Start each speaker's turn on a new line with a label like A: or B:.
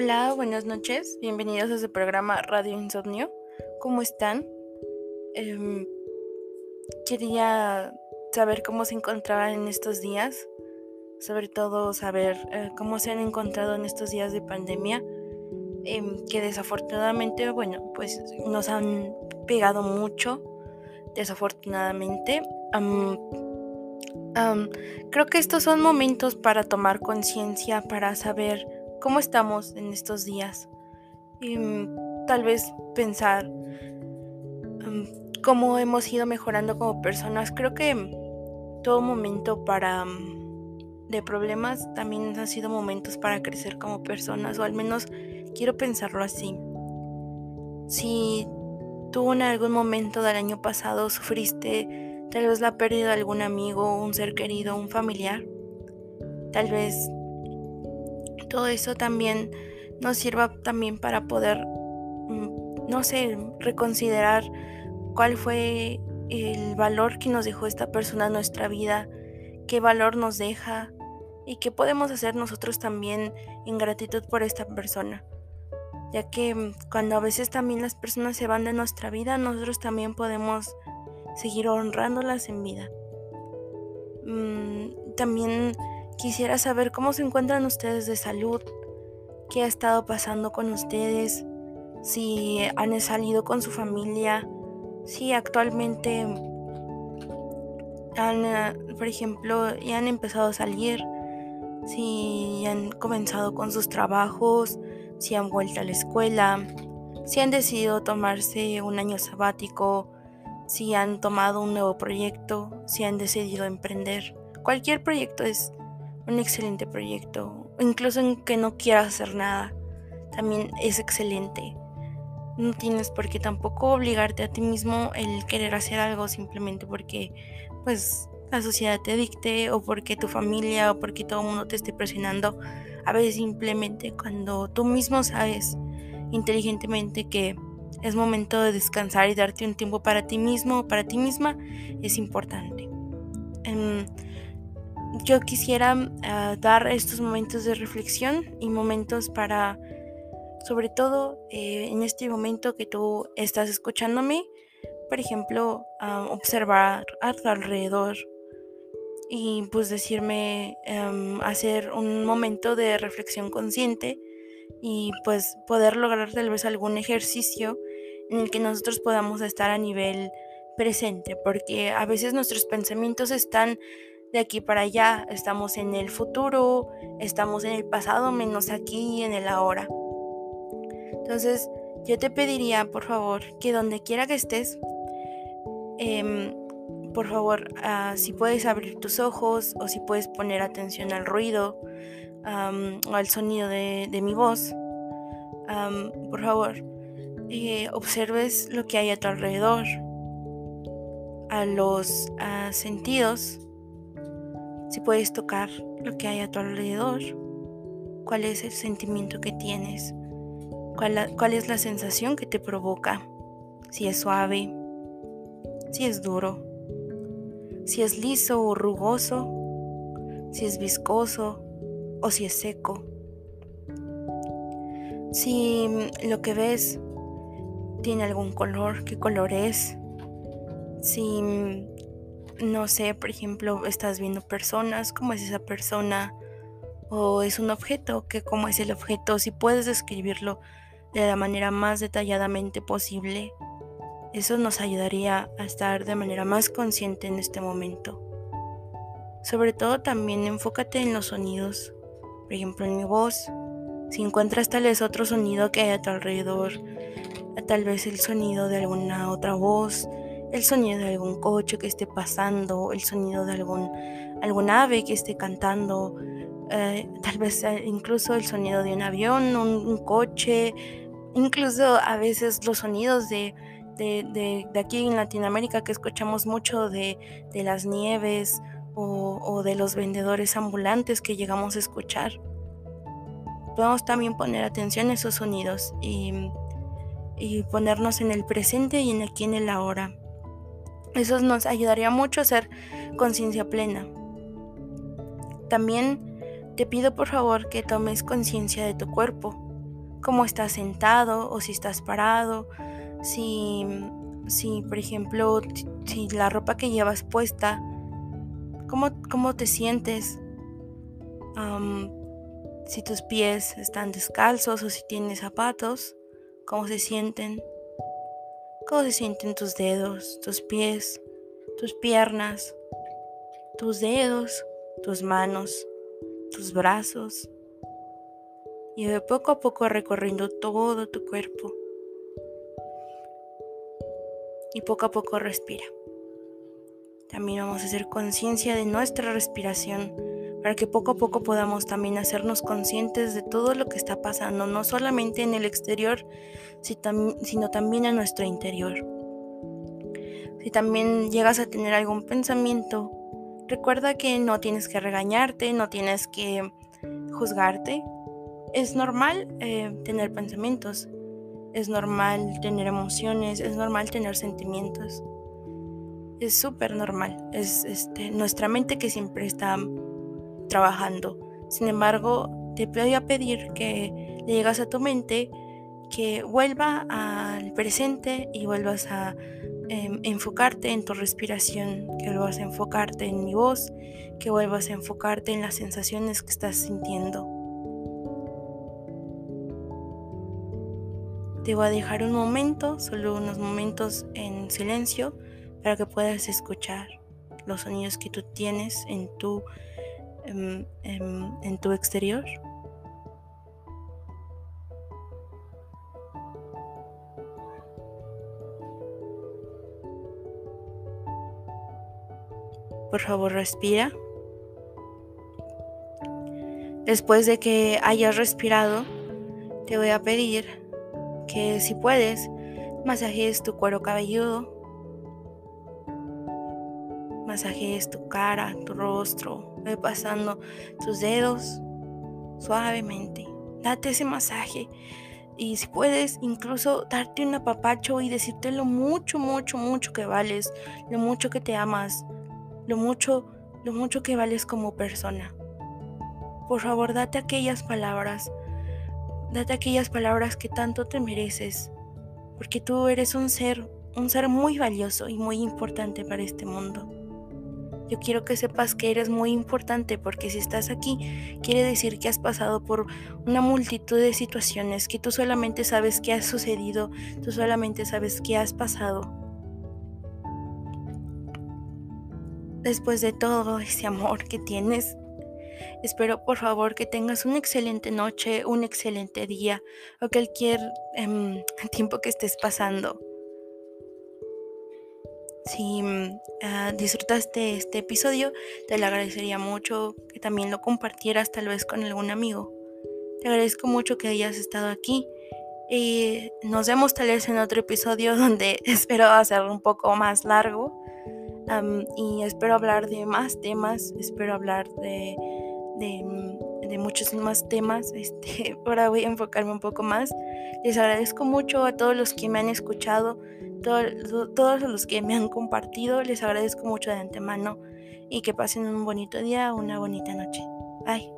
A: Hola, buenas noches. Bienvenidos a su programa Radio Insomnio. ¿Cómo están? Em, quería saber cómo se encontraban en estos días. Sobre todo saber eh, cómo se han encontrado en estos días de pandemia. Em, que desafortunadamente, bueno, pues nos han pegado mucho. Desafortunadamente. creo que estos son momentos para tomar conciencia, para saber cómo estamos en estos días y mm, tal vez pensar mm, cómo hemos ido mejorando como personas. Creo que todo momento para mm, de problemas también han sido momentos para crecer como personas o al menos quiero pensarlo así. Si tú en algún momento del año pasado sufriste tal vez la pérdida de algún amigo, un ser querido, un familiar, tal vez todo eso también nos sirva también para poder, mm, no sé, reconsiderar cuál fue el valor que nos dejó esta persona en nuestra vida, qué valor nos deja y qué podemos hacer nosotros también en gratitud por esta persona. Ya que mm, cuando a veces también las personas se van de nuestra vida, nosotros también podemos seguir honrándolas en vida. Mm, también Quisiera saber cómo se encuentran ustedes de salud, qué ha estado pasando con ustedes, si han salido con su familia, si actualmente han, eh, por ejemplo, ya han empezado a salir, si han comenzado con sus trabajos, si han vuelto a la escuela, si han decidido tomarse un año sabático, si han tomado un nuevo proyecto, si han decidido emprender. Cualquier proyecto es un excelente proyecto, incluso en que no quieras hacer nada, también es excelente. No tienes por qué tampoco obligarte a ti mismo el querer hacer algo simplemente porque pues la sociedad te dicte o porque tu familia o porque todo el mundo te esté presionando. A veces simplemente cuando tú mismo sabes inteligentemente que es momento de descansar y darte un tiempo para ti mismo o para ti misma, es importante. Em, yo quisiera ah, dar estos momentos de reflexión y momentos para, sobre todo eh, en este momento que tú estás escuchándome, por ejemplo, observar a tu alrededor y pues decirme, em, hacer un momento de reflexión consciente y pues poder lograr tal vez algún ejercicio en el que nosotros podamos estar a nivel presente, porque a veces nuestros pensamientos están de aquí para allá, estamos en el futuro, estamos en el pasado, menos aquí en el ahora. Entonces, yo te pediría, por favor, que donde quiera que estés, em, por favor, ah, si puedes abrir tus ojos o si puedes poner atención al ruido o al sonido de, mi voz, por favor, eh, observes lo que hay a tu alrededor, a los ah, sentidos si puedes tocar lo que hay a tu alrededor, cuál es el sentimiento que tienes, cuál, es la sensación que te provoca, si es suave, si es duro, si es liso o rugoso, si es viscoso o si es seco. Si lo que ves tiene algún color, qué color es. Si no sé, por ejemplo, estás viendo personas, cómo es esa persona, o es un objeto, que cómo es el objeto, si puedes describirlo de la manera más detalladamente posible, eso nos ayudaría a estar de manera más consciente en este momento. Sobre todo también enfócate en los sonidos, por ejemplo en mi voz, si encuentras tal vez otro sonido que hay a tu alrededor, tal vez el sonido de alguna otra voz, el sonido de algún coche que esté pasando, el sonido de algún, algún ave que esté cantando, eh, tal vez incluso el sonido de un avión, un, coche, incluso a veces los sonidos de, de, aquí en Latinoamérica que escuchamos mucho de, las nieves o, de los vendedores ambulantes que llegamos a escuchar. Podemos también poner atención a esos sonidos y, y ponernos en el presente y en aquí en el ahora. Eso nos ayudaría mucho a hacer conciencia plena. También te pido por favor que tomes conciencia de tu cuerpo. cómo estás sentado o si estás parado, si, si por ejemplo, si la ropa que llevas puesta, cómo, cómo te sientes, si tus pies están descalzos o si tienes zapatos, cómo se sienten, cómo se sienten tus dedos, tus pies, tus piernas, tus dedos, tus manos, tus brazos. Y de poco a poco recorriendo todo tu cuerpo. Y poco a poco respira. También vamos a hacer conciencia de nuestra respiración para que poco a poco podamos también hacernos conscientes de todo lo que está pasando, no solamente en el exterior, sino también en nuestro interior. Si también llegas a tener algún pensamiento, recuerda que no tienes que regañarte, no tienes que juzgarte. Es normal eh, tener pensamientos, es normal tener emociones, es normal tener sentimientos. Es súper normal, es este, nuestra mente que siempre está trabajando. Sin embargo, te voy a pedir que le digas a tu mente que vuelva al presente y vuelvas a em, enfocarte en tu respiración, que vuelvas a enfocarte en mi voz, que vuelvas a enfocarte en las sensaciones que estás sintiendo. Te voy a dejar un momento, solo unos momentos en silencio, para que puedas escuchar los sonidos que tú tienes en tu en, tu exterior. Por favor, respira. Después de que hayas respirado, te voy a pedir que si puedes, masajes tu cuero cabelludo, masajes tu cara, tu rostro, ve pasando tus dedos suavemente. Date ese masaje y si puedes incluso darte un apapacho y decirte lo mucho, mucho, mucho que vales, lo mucho que te amas, lo mucho, lo mucho que vales como persona. Por favor, date aquellas palabras, date aquellas palabras que tanto te mereces, porque tú eres un ser, un ser muy valioso y muy importante para este mundo. Yo quiero que sepas que eres muy importante porque si estás aquí quiere decir que has pasado por una multitud de situaciones que tú solamente sabes que ha sucedido, tú solamente sabes que has pasado. Después de todo ese amor que tienes, espero por favor que tengas una excelente noche, un excelente día o cualquier em, tiempo que estés pasando. Si ah, disfrutaste este episodio, te lo agradecería mucho que también lo compartieras tal vez con algún amigo. Te agradezco mucho que hayas estado aquí y nos vemos tal vez en otro episodio donde espero hacerlo un poco más largo y espero hablar de más temas, espero hablar de, de, mm, de muchos más temas. Este, ahora voy a enfocarme un poco más. Les agradezco mucho a todos los que me han escuchado todos los que me han compartido, les agradezco mucho de antemano y que pasen un bonito día, una bonita noche. Bye.